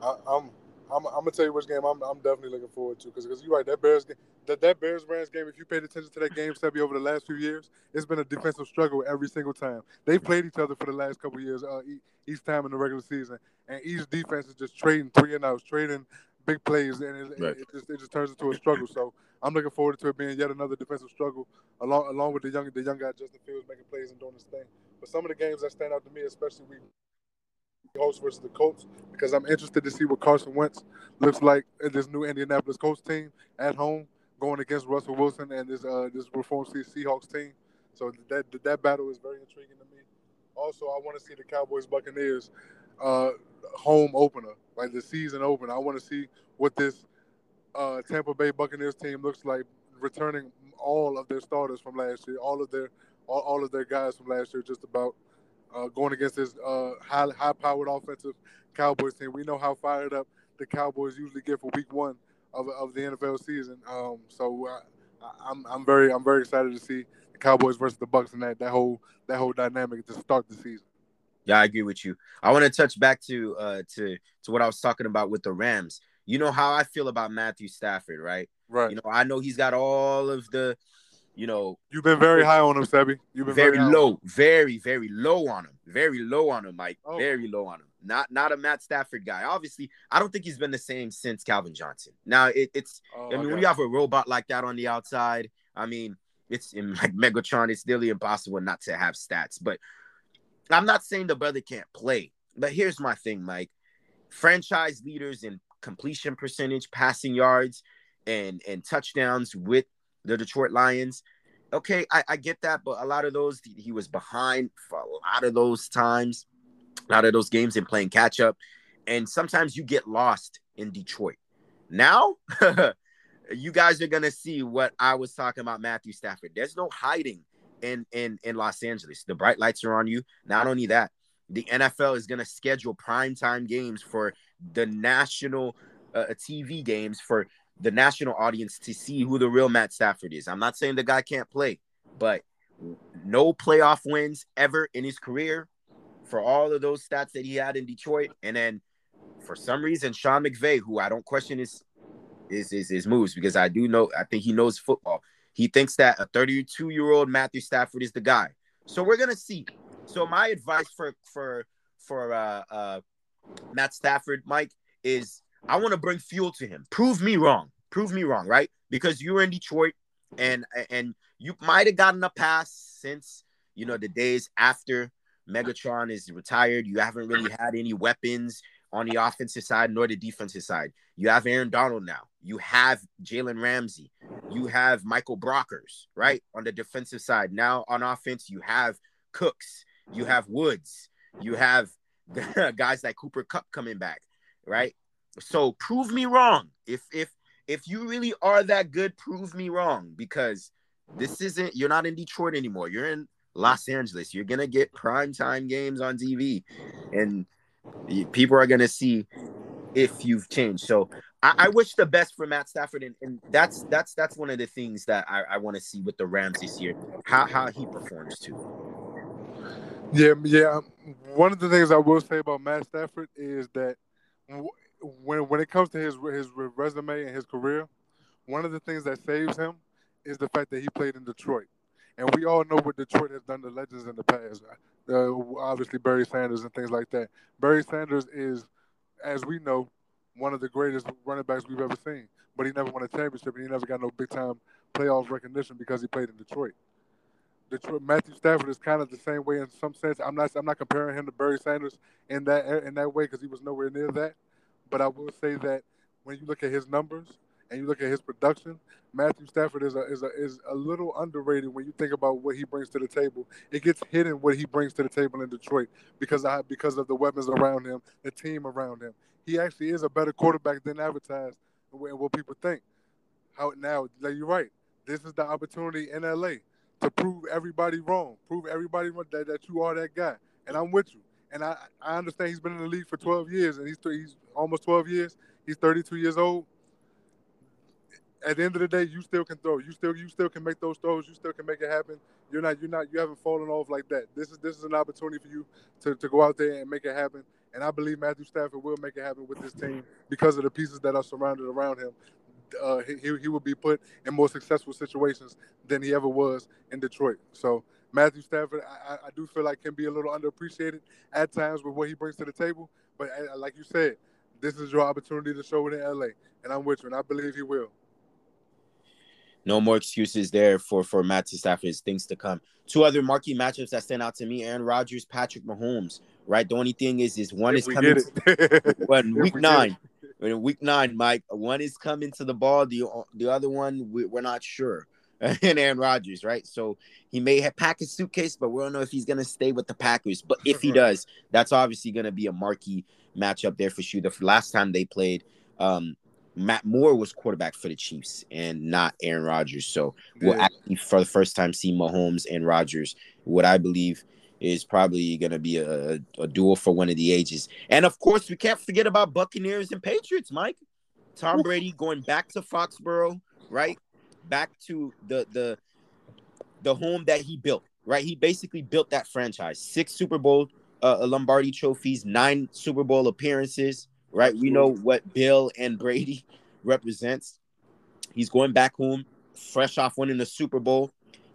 I, I'm I'm, I'm, gonna tell you which game I'm, I'm definitely looking forward to because because you're right that Bears game that that Bears Rams game if you paid attention to that game Sebby over the last few years it's been a defensive struggle every single time they've played each other for the last couple years uh, each time in the regular season and each defense is just trading three and outs trading big plays and it, right. it, just it just turns into a struggle so I'm looking forward to it being yet another defensive struggle along along with the young the young guy Justin Fields making plays and doing his thing but some of the games that stand out to me especially we Colts versus the Colts because I'm interested to see what Carson Wentz looks like in this new Indianapolis Colts team at home going against Russell Wilson and this uh, this reformed Seahawks team. So that that battle is very intriguing to me. Also, I want to see the Cowboys Buccaneers uh, home opener, like the season opener. I want to see what this uh, Tampa Bay Buccaneers team looks like, returning all of their starters from last year, all of their all, all of their guys from last year, just about uh, going against this uh, high high powered offensive Cowboys team. We know how fired up the Cowboys usually get for Week One of, of the NFL season. Um, so uh, I'm I'm very I'm very excited to see the Cowboys versus the Bucks and that that whole that whole dynamic to start the season. Yeah, I agree with you. I want to touch back to uh to to what I was talking about with the Rams. You know how I feel about Matthew Stafford, right? Right. You know, I know he's got all of the you know, you've been very high on him, Sebby. You've been very, very low, very, very low on him. Very low on him, Mike. Oh. Very low on him. Not not a Matt Stafford guy. Obviously, I don't think he's been the same since Calvin Johnson. Now it, it's oh, I mean, when you have a robot like that on the outside, I mean, it's in like Megatron, it's nearly impossible not to have stats. But I'm not saying the brother can't play. But here's my thing, Mike. Franchise leaders in completion percentage, passing yards, and and touchdowns with the Detroit Lions. Okay, I, I get that, but a lot of those he was behind for a lot of those times, a lot of those games and playing catch up. And sometimes you get lost in Detroit. Now, [LAUGHS] you guys are gonna see what I was talking about, Matthew Stafford. There's no hiding in in in Los Angeles. The bright lights are on you. Not only that, the NFL is gonna schedule primetime games for the national uh, TV games for the national audience to see who the real Matt Stafford is. I'm not saying the guy can't play, but no playoff wins ever in his career for all of those stats that he had in Detroit. And then for some reason, Sean McVay, who I don't question his his, his, his moves because I do know, I think he knows football. He thinks that a 32 year old Matthew Stafford is the guy. So we're gonna see. So my advice for for for uh, uh, Matt Stafford, Mike, is I want to bring fuel to him. Prove me wrong. Prove me wrong, right? Because you were in Detroit and and you might have gotten a pass since you know the days after Megatron is retired. You haven't really had any weapons on the offensive side nor the defensive side. You have Aaron Donald now. You have Jalen Ramsey. You have Michael Brockers, right? On the defensive side. Now on offense, you have Cooks. You have Woods. You have [LAUGHS] guys like Cooper Kupp coming back, right? So prove me wrong. If if if you really are that good, prove me wrong because this isn't you're not in Detroit anymore. You're in Los Angeles. You're gonna get prime time games on TV, and people are gonna see if you've changed. So I, I, wish the best for Matt Stafford, and, and that's that's that's one of the things that I, I want to see with the Rams this year, how how he performs too. Yeah, yeah. Um, one of the things I will say about Matt Stafford is that when when it comes to his his resume and his career, one of the things that saves him is the fact that he played in Detroit, and we all know what Detroit has done to legends in the past. Uh, obviously, Barry Sanders and things like that. Barry Sanders is, as we know, one of the greatest running backs we've ever seen. But he never won a championship, and he never got no big time playoff recognition because he played in Detroit. Detroit Matthew Stafford is kind of the same way in some sense. I'm not I'm not comparing him to Barry Sanders in that in that way because he was nowhere near that. But I will say that when you look at his numbers and you look at his production, Matthew Stafford is a is a is a little underrated when you think about what he brings to the table. It gets hidden what he brings to the table in Detroit because I because of the weapons around him, the team around him. He actually is a better quarterback than advertised and what people think. How now? Like you're right. This is the opportunity in LA to prove everybody wrong, prove everybody that, that you are that guy. And I'm with you. And I, I understand he's been in the league for 12 years, and he's he's almost 12 years. He's 32 years old. At the end of the day, you still can throw. You still you still can make those throws. You still can make it happen. You're not you're not you haven't fallen off like that. This is this is an opportunity for you to, to go out there and make it happen. And I believe Matthew Stafford will make it happen with this team because of the pieces that are surrounded around him uh, he, he would be put in more successful situations than he ever was in Detroit. So Matthew Stafford, I, I do feel like can be a little underappreciated at times with what he brings to the table. But uh, like you said, this is your opportunity to show it in LA, and I'm with you, and I believe he will. No more excuses there for for Matthew Stafford's things to come. Two other marquee matchups that stand out to me: Aaron Rodgers, Patrick Mahomes. Right. The only thing is, is one if is coming. To, [LAUGHS] when week nine, in week nine, Mike. One is coming to the ball. The the other one we, are not sure. [LAUGHS] and Aaron Rodgers, right? So he may have packed his suitcase, but we don't know if he's gonna stay with the Packers. But if he does, that's obviously gonna be a marquee matchup there for sure. The last time they played, um, Matt Moore was quarterback for the Chiefs and not Aaron Rodgers. So we'll actually for the first time see Mahomes and Rodgers. What I believe is probably going to be a, a duel for one of the ages. And of course, we can't forget about Buccaneers and Patriots, Mike. Tom Brady going back to Foxborough, right? Back to the the the home that he built, right? He basically built that franchise. Six Super Bowl uh, Lombardi trophies, nine Super Bowl appearances, right? We know what Bill and Brady represents. He's going back home, fresh off winning the Super Bowl.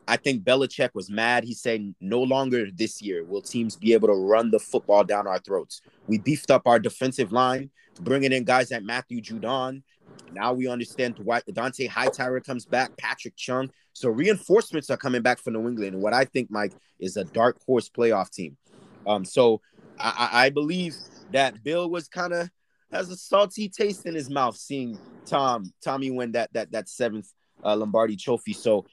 I think Belichick was mad. He said, no longer this year will teams be able to run the football down our throats. We beefed up our defensive line, bringing in guys like Matthew Judon. Now we understand why Dont'a Hightower comes back, Patrick Chung. So reinforcements are coming back for New England. what I think, Mike, is a dark horse playoff team. Um, so I, I believe that Bill was kind of has a salty taste in his mouth seeing Tom Tommy win that that that seventh uh, Lombardi trophy. So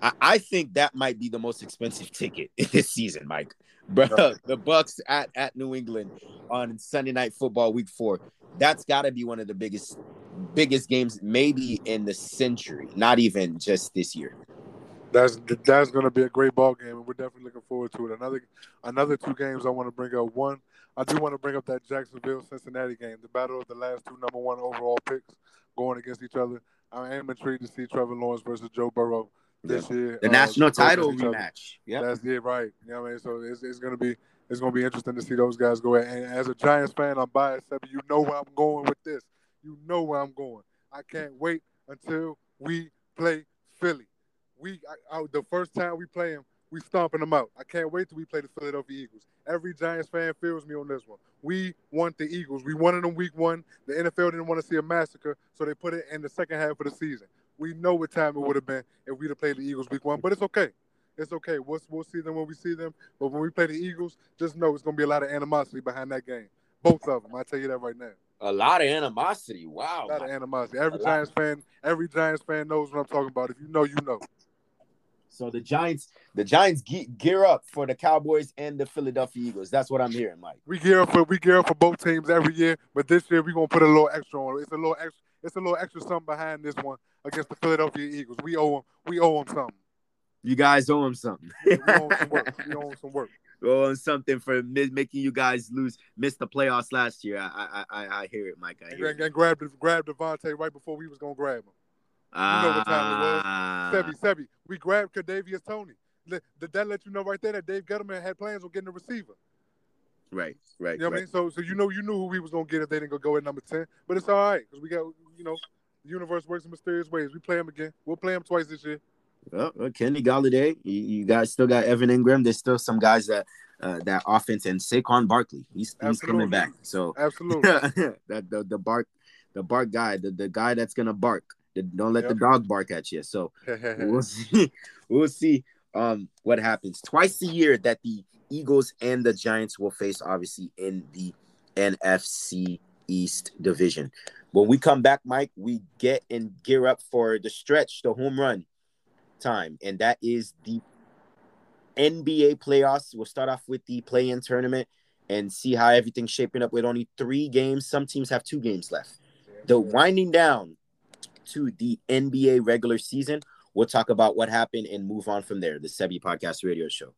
I, I think that might be the most expensive ticket this season, Mike. [LAUGHS] Bro, the Bucks at, at New England on Sunday night football week four. That's gotta be one of the biggest biggest games maybe in the century, not even just this year. That's that's gonna be a great ball game, and we're definitely looking forward to it. Another another two games I want to bring up. One, I do want to bring up that Jacksonville Cincinnati game, the battle of the last two number one overall picks going against each other. I am intrigued to see Trevor Lawrence versus Joe Burrow this yeah. year. The um, national title rematch. Yeah, that's it, right? You know what I mean? So it's, it's gonna be it's gonna be interesting to see those guys go. And as a Giants fan, I'm biased. You know where I'm going with this. You know where I'm going. I can't wait until we play Philly. We I, I, the first time we play them, we stomping them out. I can't wait till we play the Philadelphia Eagles. Every Giants fan feels me on this one. We want the Eagles. We wanted them week one. The NFL didn't want to see a massacre, so they put it in the second half of the season. We know what time it would have been if we'd have played the Eagles week one, but it's okay. It's okay. We'll, we'll see them when we see them. But when we play the Eagles, just know it's going to be a lot of animosity behind that game. Both of them. I tell you that right now. A lot of animosity. Wow. A lot of animosity. Every Giants fan, every Giants fan knows what I'm talking about. If you know, you know. So the Giants, the Giants gear up for the Cowboys and the Philadelphia Eagles. That's what I'm hearing, Mike. We gear up for we gear up for both teams every year, but this year we're gonna put a little extra on it. It's a little extra it's a little extra something behind this one against the Philadelphia Eagles. We owe them. We owe them something. You guys owe them something. we owe him some work. We owe him some work. [LAUGHS] owe him something for making you guys lose, miss the playoffs last year. I I I, I hear it, Mike. I hear And, it. and grabbed grabbed DeVonta right before we was gonna grab him. Know what time it was. Ah, Sebi, Sebi, we grabbed Kadarius Toney. Did that let you know right there that Dave Gettleman had plans on getting a receiver? Right, right, You know what right. I mean? So, so you know, you knew who we was gonna get if they didn't go go at number ten. But it's all right because we got, you know, the universe works in mysterious ways. We play him again. We'll play him twice this year. Well, well, Kenny Golladay, you, you guys still got Evan Engram. There's still some guys that uh, that offense and Saquon Barkley. He's he's coming back. So [LAUGHS] Absolutely. that the the bark the bark guy, the, the guy that's gonna bark. Don't let the dog bark at you. So [LAUGHS] we'll see. [LAUGHS] We'll see um what happens. Twice a year that the Eagles and the Giants will face, obviously, in the NFC East division. When we come back, Mike, we get and gear up for the stretch, the home run time, and that is the NBA playoffs. We'll start off with the play-in tournament and see how everything's shaping up with only three games. Some teams have two games left. The winding down to the NBA regular season. We'll talk about what happened and move on from there. The Sebi Podcast Radio Show.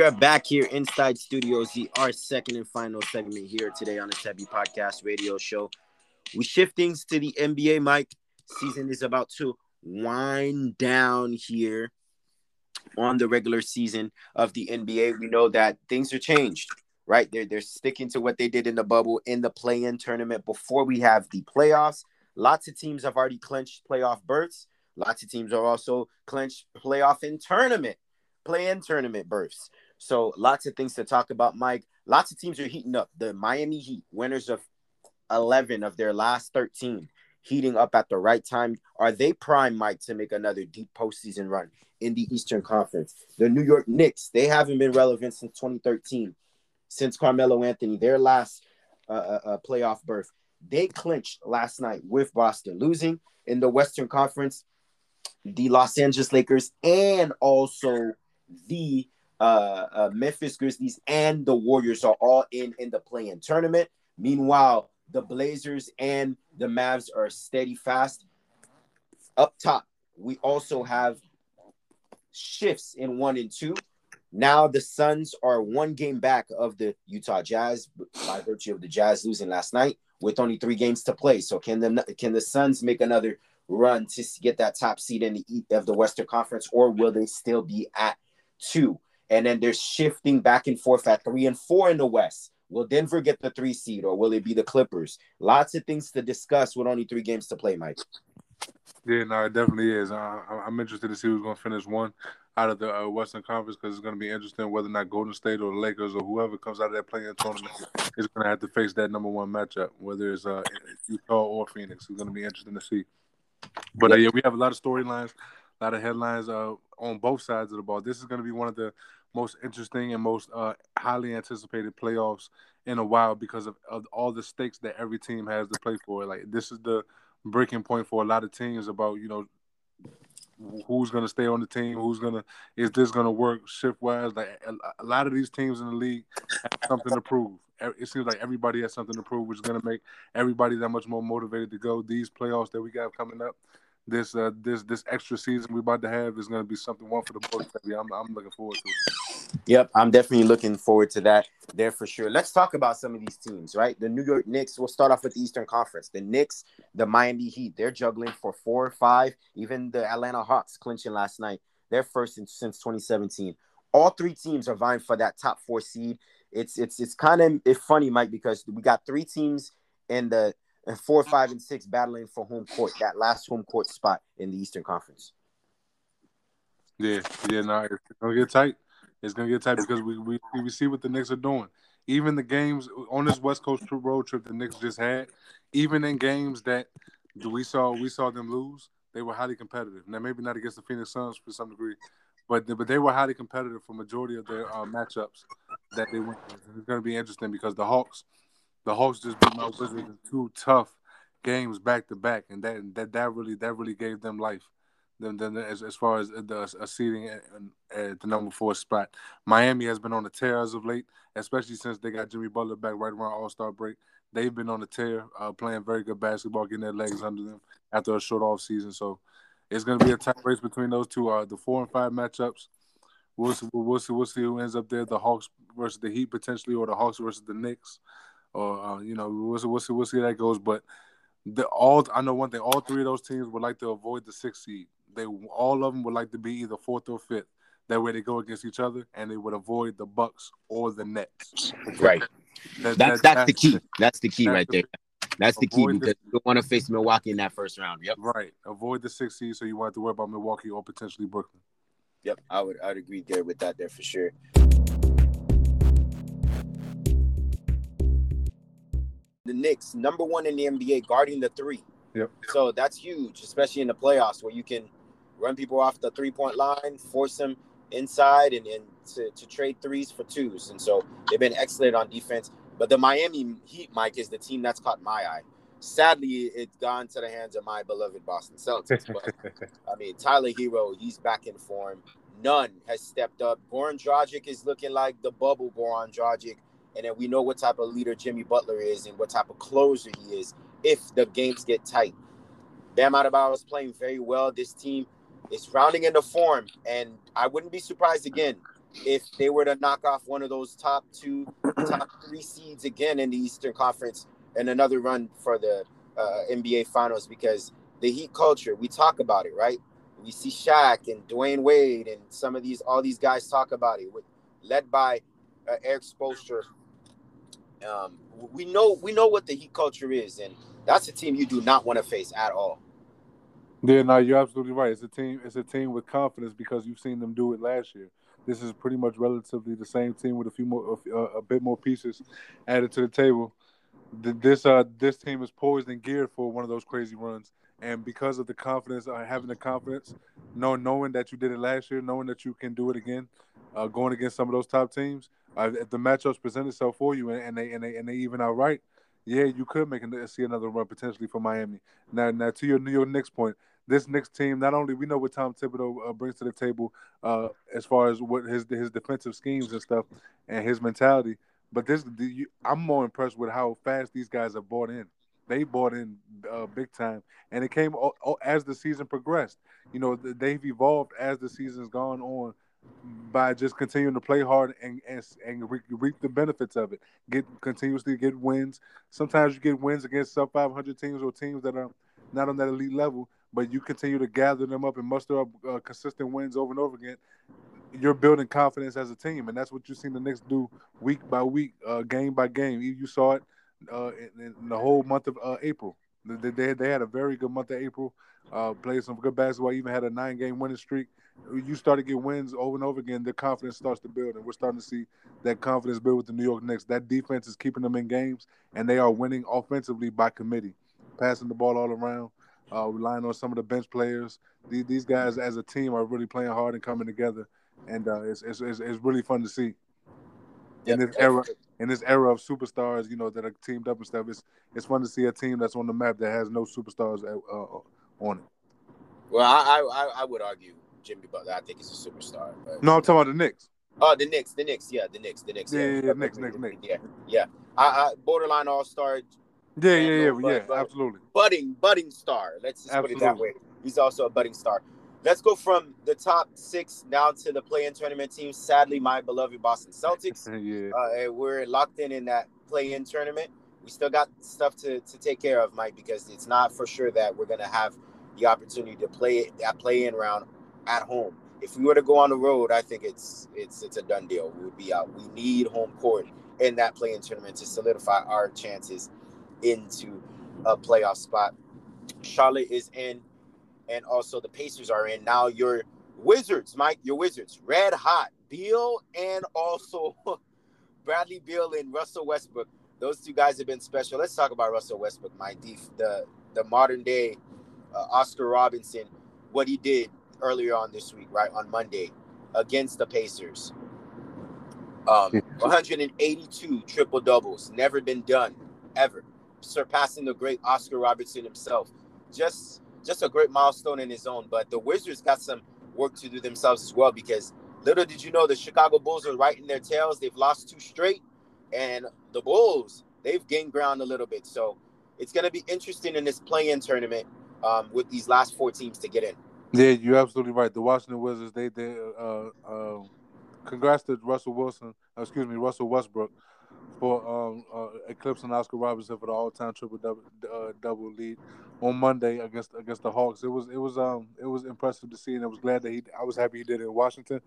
We are back here inside Studios, the our second and final segment here today on the Sebi Podcast Radio Show. We shift things to the NBA, Mike. Season is about to wind down here on the regular season of the NBA. We know that things are changed, right? They're, they're sticking to what they did in the bubble in the play in tournament before we have the playoffs. Lots of teams have already clinched playoff berths. Lots of teams are also clinched playoff in tournament, play in tournament berths. So lots of things to talk about, Mike. Lots of teams are heating up. The Miami Heat, winners of 11 of their last 13, heating up at the right time. Are they prime, Mike, to make another deep postseason run in the Eastern Conference? The New York Knicks, they haven't been relevant since 2013, since Carmelo Anthony, their last uh, uh, uh, playoff berth. They clinched last night with Boston, losing in the Western Conference. The Los Angeles Lakers and also the uh, uh, Memphis Grizzlies and the Warriors are all in in the play-in tournament. Meanwhile, the Blazers and the Mavs are steady fast. Up top, we also have shifts in one and two. Now the Suns are one game back of the Utah Jazz by virtue of the Jazz losing last night with only three games to play. So can the can the Suns make another run to get that top seed in the of the Western Conference, or will they still be at two? And then they're shifting back and forth at three and four in the West. Will Denver get the three seed, or will it be the Clippers? Lots of things to discuss with only three games to play, Mike. Yeah, no, it definitely is. I- I'm interested to see who's going to finish one out of the uh, Western Conference because it's going to be interesting whether or not Golden State or the Lakers or whoever comes out of that playing tournament is going to have to face that number one matchup, whether it's uh, Utah or Phoenix. It's going to be interesting to see. But uh, yeah, we have a lot of storylines, a lot of headlines uh, on both sides of the ball. This is going to be one of the most interesting and most uh, highly anticipated playoffs in a while because of, of all the stakes that every team has to play for. Like this is the breaking point for a lot of teams about you know who's going to stay on the team, who's going to is this going to work shift wise. Like a, a lot of these teams in the league have something to prove. It seems like everybody has something to prove, which is going to make everybody that much more motivated to go. These playoffs that we got coming up, this uh this this extra season we're about to have is going to be something one for the books. I'm I'm looking forward to. it. Yep, I'm definitely looking forward to that there for sure. Let's talk about some of these teams, right? The New York Knicks, we'll start off with the Eastern Conference. The Knicks, the Miami Heat, they're juggling for four or five. Even the Atlanta Hawks clinching last night. They're first in, since 2017. All three teams are vying for that top four seed. It's it's it's kind of it's funny, Mike, because we got three teams in the in four, five, and six battling for home court, that last home court spot in the Eastern Conference. Yeah, yeah, no, it's gonna get tight. It's gonna get tight because we we we see what the Knicks are doing. Even the games on this West Coast road trip the Knicks just had, even in games that we saw we saw them lose, they were highly competitive. Now maybe not against the Phoenix Suns for some degree, but but they were highly competitive for majority of their uh, matchups that they went. It's gonna be interesting because the Hawks, the Hawks just beat my Wizards in two tough games back to back, and that that that really that really gave them life. Them, them as, as far as the a seating at, at the number four spot, Miami has been on the tear as of late, especially since they got Jimmy Butler back right around All Star break. They've been on the tear, uh, playing very good basketball, getting their legs under them after a short off season. So it's going to be a tight race between those two. Uh, the four and five matchups. We'll see, we'll see. We'll see who ends up there. The Hawks versus the Heat potentially, or the Hawks versus the Knicks, or uh, you know, we'll see. We'll see. We'll see how that goes. But the all I know one thing: all three of those teams would like to avoid the sixth seed. They all of them would like to be either fourth or fifth. That way they go against each other, and they would avoid the Bucks or the Nets. Right. That, that's, that, that's, that's the key. That's the key right there. That's the key because the, you don't want to face Milwaukee in that first round. Yep. Right. Avoid the six seed, so you want to worry about Milwaukee or potentially Brooklyn. Yep, I would I'd agree there with that there for sure. The Knicks, number one in the NBA, guarding the three. Yep. So that's huge, especially in the playoffs where you can run people off the three point line, force them inside, and, and to, to trade threes for twos. And so they've been excellent on defense. But the Miami Heat, Mike, is the team that's caught my eye. Sadly, it's gone to the hands of my beloved Boston Celtics. But [LAUGHS] I mean, Tyler Herro, he's back in form. Nunn has stepped up. Goran Dragic is looking like the bubble Goran Dragic. And then we know what type of leader Jimmy Butler is and what type of closer he is if the games get tight. Bam Adebayo is playing very well. This team is rounding into form, and I wouldn't be surprised again if they were to knock off one of those top two, top three seeds again in the Eastern Conference and another run for the uh, NBA Finals because the Heat culture, we talk about it, right? We see Shaq and Dwyane Wade and some of these, all these guys talk about it, with, led by uh, Erik Spoelstra. Um, we know we know what the Heat culture is, and that's a team you do not want to face at all. Yeah, no, you're absolutely right. It's a team. It's a team with confidence because you've seen them do it last year. This is pretty much relatively the same team with a few more, a, a bit more pieces added to the table. This uh, this team is poised and geared for one of those crazy runs, and because of the confidence, uh, having the confidence, knowing knowing that you did it last year, knowing that you can do it again, uh, going against some of those top teams, uh, if the matchups present itself for you and, and they and they and they even outright, yeah, you could make a, see another run potentially for Miami. Now, now to your New York Knicks point, this Knicks team, not only we know what Tom Thibodeau uh, brings to the table uh, as far as what his his defensive schemes and stuff and his mentality, but this the, I'm more impressed with how fast these guys have bought in. They bought in uh, big time, and it came as the season progressed. You know, they've evolved as the season's gone on by just continuing to play hard and and, and reap the benefits of it. Get continuously get wins. Sometimes you get wins against sub 500 teams or teams that are not on that elite level, but you continue to gather them up and muster up uh, consistent wins over and over again. You're building confidence as a team, and that's what you've seen the Knicks do week by week, uh, game by game. You saw it uh, in, in, the whole month of uh, April. They, they, they had a very good month of April. Uh, played some good basketball. Even had a nine game winning streak. You start to get wins over and over again. The confidence starts to build, and we're starting to see that confidence build with the New York Knicks. That defense is keeping them in games, and they are winning offensively by committee, passing the ball all around uh, relying on some of the bench players. These, these guys, as a team, are really playing hard and coming together, and uh, it's, it's, it's it's really fun to see. Yep. In this era, in this era of superstars, you know that are teamed up and stuff, it's it's fun to see a team that's on the map that has no superstars uh, uh on it. Well, I, I I would argue Jimmy Butler. I think he's a superstar. But... No, I'm talking about the Knicks. Oh, the Knicks, the Knicks, yeah, the Knicks, the Knicks. Yeah, yeah, yeah Knicks, Knicks, Knicks. Yeah, yeah. I, I borderline All Star yeah, yeah, yeah, but, yeah, but absolutely. Budding, budding star. Let's just absolutely. put it that way. He's also a budding star. Let's go from the top six down to the play-in tournament team. Sadly, my beloved Boston Celtics. [LAUGHS] yeah, uh, we're locked in in that play-in tournament. We still got stuff to, to take care of, Mike, because it's not for sure that we're gonna have the opportunity to play that play-in round at home. If we were to go on the road, I think it's it's it's a done deal. We would be out. We need home court in that play-in tournament to solidify our chances into a playoff spot. Charlotte is in, and also the Pacers are in. Now your Wizards, Mike, your Wizards, red hot. Beal and also [LAUGHS] Bradley Beal and Russell Westbrook. Those two guys have been special. Let's talk about Russell Westbrook, Mike. The the, the modern day uh, Oscar Robinson, what he did earlier on this week, right on Monday against the Pacers. Um, [LAUGHS] 182 triple doubles, never been done ever surpassing the great Oscar Robertson himself. Just just a great milestone in his own. But the Wizards got some work to do themselves as well because little did you know the Chicago Bulls are right in their tails. They've lost two straight, and the Bulls they've gained ground a little bit. So it's going to be interesting in this play-in tournament um, with these last four teams to get in. Yeah, you're absolutely right. The Washington Wizards, they did. uh, uh, congrats to Russell Wilson, excuse me, Russell Westbrook for um, uh, eclipsing Oscar Robertson for the all-time triple double, uh, double lead on Monday against against the Hawks. It was it was um it was impressive to see, and I was glad that he. I was happy he did it in Washington.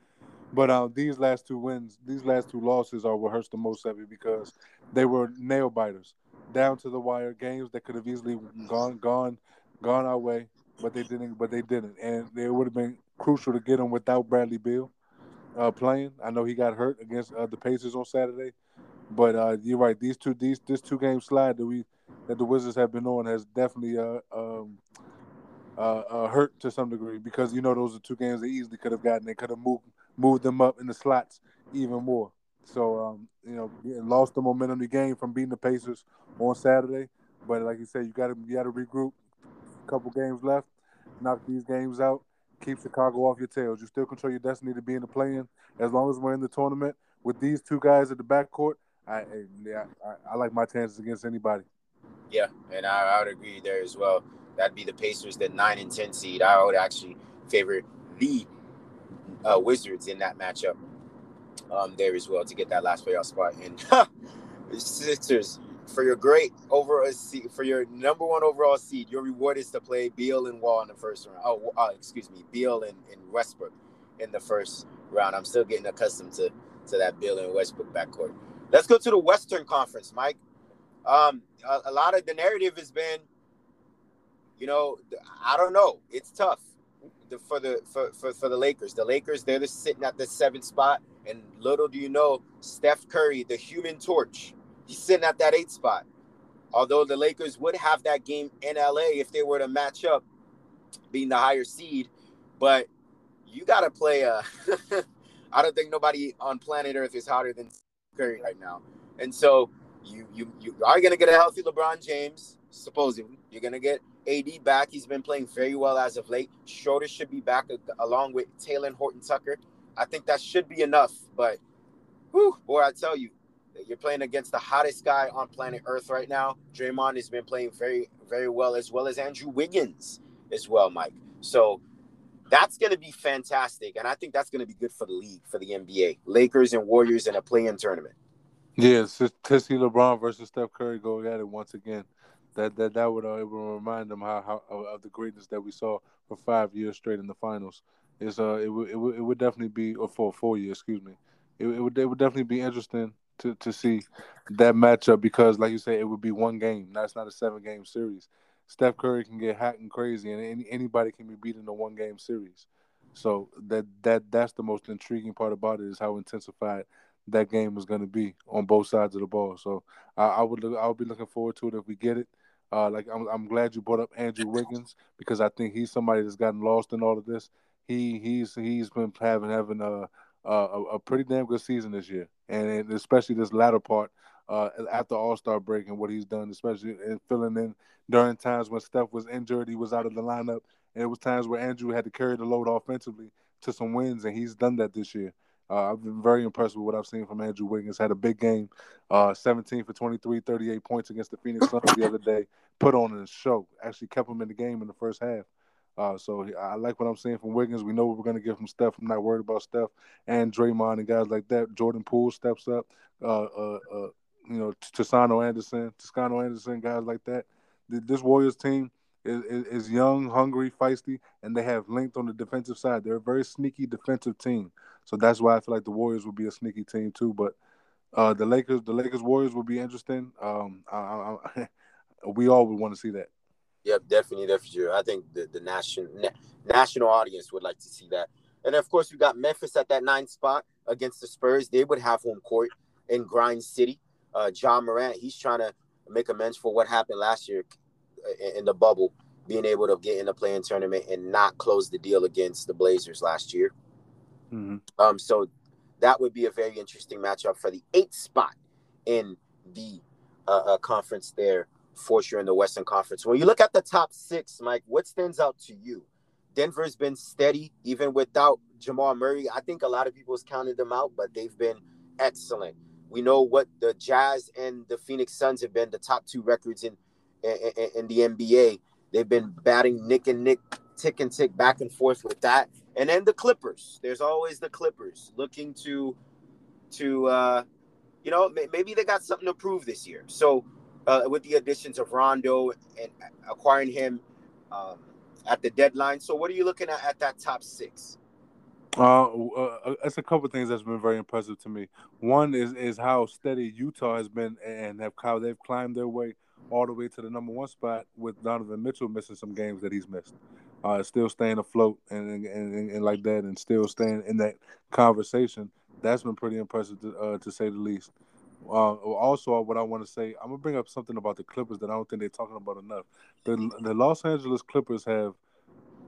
But um, these last two wins, these last two losses are what hurts the most of it because they were nail biters, down to the wire games that could have easily gone gone gone our way, but they didn't. But they didn't, and it would have been crucial to get them without Bradley Beal uh, playing. I know he got hurt against uh, the Pacers on Saturday, but uh, you're right. These two these this two game slide that we that the Wizards have been on has definitely uh, um, uh, uh, hurt to some degree because you know those are two games they easily could have gotten. They could have moved moved them up in the slots even more. So um, you know, lost the momentum the game from beating the Pacers on Saturday. But like you said, you got to you got to regroup. A couple games left, knock these games out, keep Chicago off your tails. You still control your destiny to be in the play-in as long as we're in the tournament with these two guys at the backcourt. I yeah, I, I like my chances against anybody. Yeah, and I, I, would agree there as well. That'd be the Pacers, the nine and ten seed. I would actually favor the uh, Wizards in that matchup um, there as well to get that last playoff spot. And [LAUGHS] Sixers, for your great overall seed, for your number one overall seed, your reward is to play Beal and Wall in the first round. Oh, uh, excuse me, Beal and, and Westbrook in the first round. I'm still getting accustomed to to that Beal and Westbrook backcourt. Let's go to the Western Conference, Mike. Um, a, a lot of the narrative has been, you know, I don't know. It's tough for the for, for, for the Lakers. The Lakers, they're just sitting at the seventh spot. And little do you know, Steph Curry, the human torch, he's sitting at that eight spot. Although the Lakers would have that game in LA if they were to match up, being the higher seed. But you got to play uh, a. [LAUGHS] I don't think nobody on planet Earth is hotter than Curry right now. And so you you you are gonna get a healthy LeBron James, supposedly. You're gonna get AD back. He's been playing very well as of late. Schroeder should be back along with Talen Horton Tucker. I think that should be enough. But whew, boy, I tell you, you're playing against the hottest guy on planet Earth right now. Draymond has been playing very, very well, as well as Andrew Wiggins as well, Mike. So that's going to be fantastic. And I think that's going to be good for the league, for the NBA. Lakers and Warriors in a play in tournament. Yeah, to see LeBron versus Steph Curry go at it once again, that that that would uh, it would remind them how, how of the greatness that we saw for five years straight in the finals. Is uh it would it would, it would definitely be or for four years, excuse me. It, it would it would definitely be interesting to to see that matchup because, like you say, it would be one game. That's not a seven game series. Steph Curry can get hot and crazy, and any, anybody can be beat in a one game series. So that that that's the most intriguing part about it is how intensified that game is going to be on both sides of the ball. So I, I would look, I would be looking forward to it if we get it. Uh, like I'm, I'm glad you brought up Andrew Wiggins because I think he's somebody that's gotten lost in all of this. He he's he's been having having a a, a pretty damn good season this year, and especially this latter part uh, after All Star break and what he's done, especially in filling in during times when Steph was injured, he was out of the lineup, and it was times where Andrew had to carry the load offensively to some wins, and he's done that this year. Uh, I've been very impressed with what I've seen from Andrew Wiggins. Had a big game, uh, 17 for 23, 38 points against the Phoenix Suns the other day. Put on a show. Actually kept him in the game in the first half. Uh, so I like what I'm seeing from Wiggins. We know what we're going to get from Steph. I'm not worried about Steph and Draymond and guys like that. Jordan Poole steps up. Uh, uh, uh you know, Toscano Anderson, Toscano Anderson, guys like that. This Warriors team is, is, is young, hungry, feisty, and they have length on the defensive side. They're a very sneaky defensive team. So that's why I feel like the Warriors will be a sneaky team too. But uh, the Lakers, the Lakers Warriors will be interesting. Um, I, I, I, [LAUGHS] we all would want to see that. Yep, definitely, definitely. I think the the national na- national audience would like to see that. And of course, we got Memphis at that nine spot against the Spurs. They would have home court in Grind City. Uh, Ja Morant, he's trying to make amends for what happened last year in the bubble, being able to get in the play-in tournament and not close the deal against the Blazers last year. Mm-hmm. Um, so that would be a very interesting matchup for the eighth spot in the uh, uh, conference there for sure in the Western Conference. When you look at the top six, Mike, what stands out to you? Denver's been steady even without Jamal Murray. I think a lot of people's counted them out, but they've been excellent. We know what the Jazz and the Phoenix Suns have been the top two records in in, in the NBA. They've been batting nick and nick, tick and tick back and forth with that. And then the Clippers. There's always the Clippers looking to to uh, you know maybe they got something to prove this year. So uh, with the additions of Rondo and acquiring him um, at the deadline. So what are you looking at at that top six? Uh, uh, it's a couple things that's been very impressive to me. One is is how steady Utah has been and have how they've climbed their way all the way to the number one spot with Donovan Mitchell missing some games that he's missed. Uh, still staying afloat and and, and, and like that, and still staying in that conversation. That's been pretty impressive to, uh, to say the least. Uh, also, what I want to say, I'm gonna bring up something about the Clippers that I don't think they're talking about enough. The the Los Angeles Clippers have,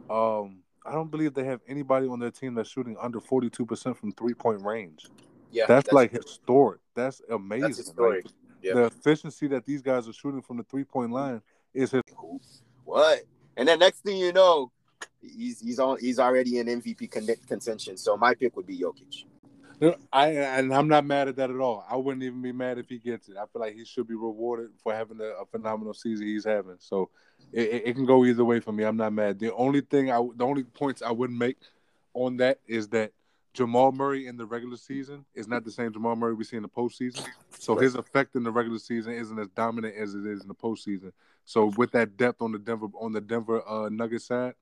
um, I don't believe they have anybody on their team that's shooting under 42 percent from three point range. Yeah, that's, that's like historic. That's amazing. That's historic. Like, The efficiency that these guys are shooting from the three point line is his. What? And then next thing you know, he's he's on he's already in MVP contention. So my pick would be Jokic. I and I'm not mad at that at all. I wouldn't even be mad if he gets it. I feel like he should be rewarded for having a, a phenomenal season he's having. So it, it, can go either way for me. I'm not mad. The only thing I, the only points I wouldn't make on that is that Jamal Murray in the regular season is not the same Jamal Murray we see in the postseason. So his effect in the regular season isn't as dominant as it is in the postseason. So with that depth on the Denver on the Denver uh, Nuggets side,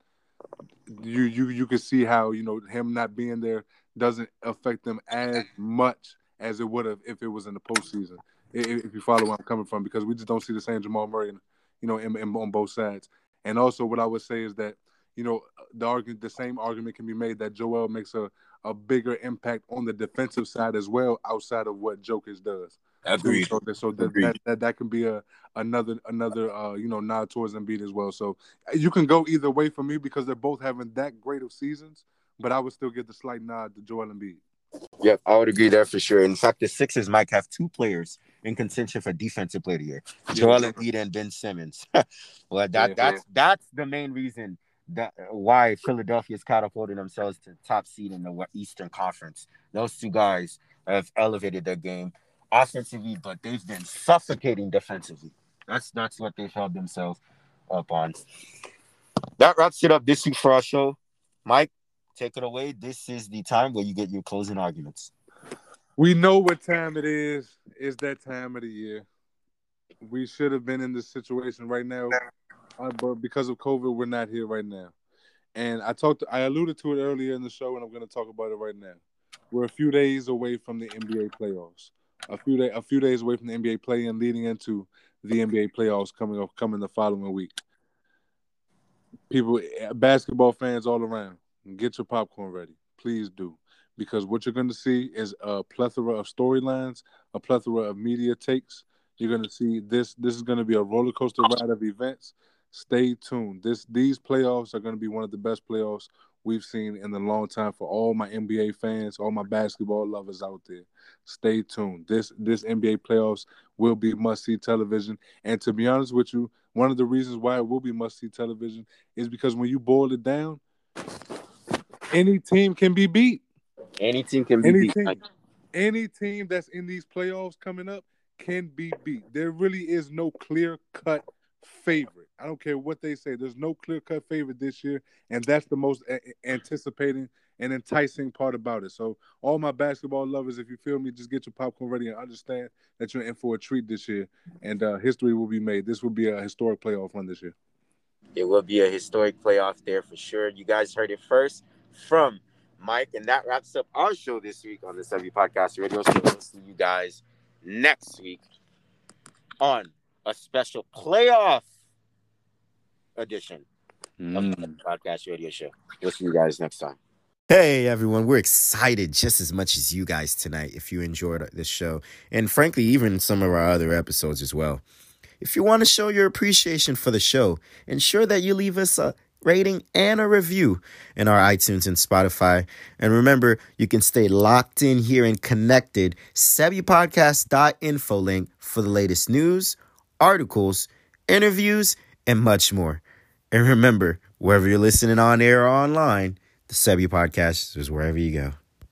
you you you can see how you know him not being there doesn't affect them as much as it would have if it was in the postseason. If you follow where I'm coming from, because we just don't see the same Jamal Murray, you know, in, in, on both sides. And also, what I would say is that you know the argument, the same argument can be made that Joel makes a a bigger impact on the defensive side as well, outside of what Jokic does. Agreed. So, so that, Agreed. That, that, that can be a another another uh, you know nod towards Embiid as well. So you can go either way for me because they're both having that great of seasons but I would still give the slight nod to Joel Embiid. Yep, I would agree there for sure. In fact, the Sixers might have two players in contention for defensive player of the year: Joel Embiid and Ben Simmons. [LAUGHS] well, that yeah, that's yeah. that's the main reason that why Philadelphia's catapulted themselves to top seed in the Eastern Conference. Those two guys have elevated their game offensively, but they've been suffocating defensively. That's that's what they've held themselves up on. That wraps it up this week for our show. Mike, take it away. This is the time where you get your closing arguments. We know what time it is. It's that time of the year. We should have been in this situation right now, uh, but because of COVID, we're not here right now. And I talked, I alluded to it earlier in the show, and I'm going to talk about it right now. We're a few days away from the NBA playoffs. A few day, a few days away from the NBA play-in, leading into the NBA playoffs coming up, coming the following week. People, basketball fans all around get your popcorn ready. Please do. Because what you're going to see is a plethora of storylines, a plethora of media takes. You're going to see this. This is going to be a roller coaster ride of events. Stay tuned. This these playoffs are going to be one of the best playoffs we've seen in a long time for all my NBA fans, all my basketball lovers out there. Stay tuned. This this NBA playoffs will be must see television. And to be honest with you, one of the reasons why it will be must see television is because when you boil it down, any team can be beat. Any team can be any beat. Team, any team that's in these playoffs coming up can be beat. There really is no clear cut favorite. I don't care what they say. There's no clear cut favorite this year, and that's the most a- anticipating and enticing part about it. So, all my basketball lovers, if you feel me, just get your popcorn ready and understand that you're in for a treat this year, and uh, history will be made. This will be a historic playoff run this year. It will be a historic playoff there for sure. You guys heard it first from Mike. And that wraps up our show this week on the Sebi Podcast Radio. So we'll see you guys next week on a special playoff edition mm. of the Podcast Radio Show. We'll see you guys next time. Hey everyone, we're excited just as much as you guys tonight if you enjoyed this show, and frankly, even some of our other episodes as well. If you want to show your appreciation for the show, ensure that you leave us a rating, and a review in our iTunes and Spotify. And remember, you can stay locked in here and connected. SebiPodcast.info link for the latest news, articles, interviews, and much more. And remember, wherever you're listening on air or online, the Sebi Podcast is wherever you go.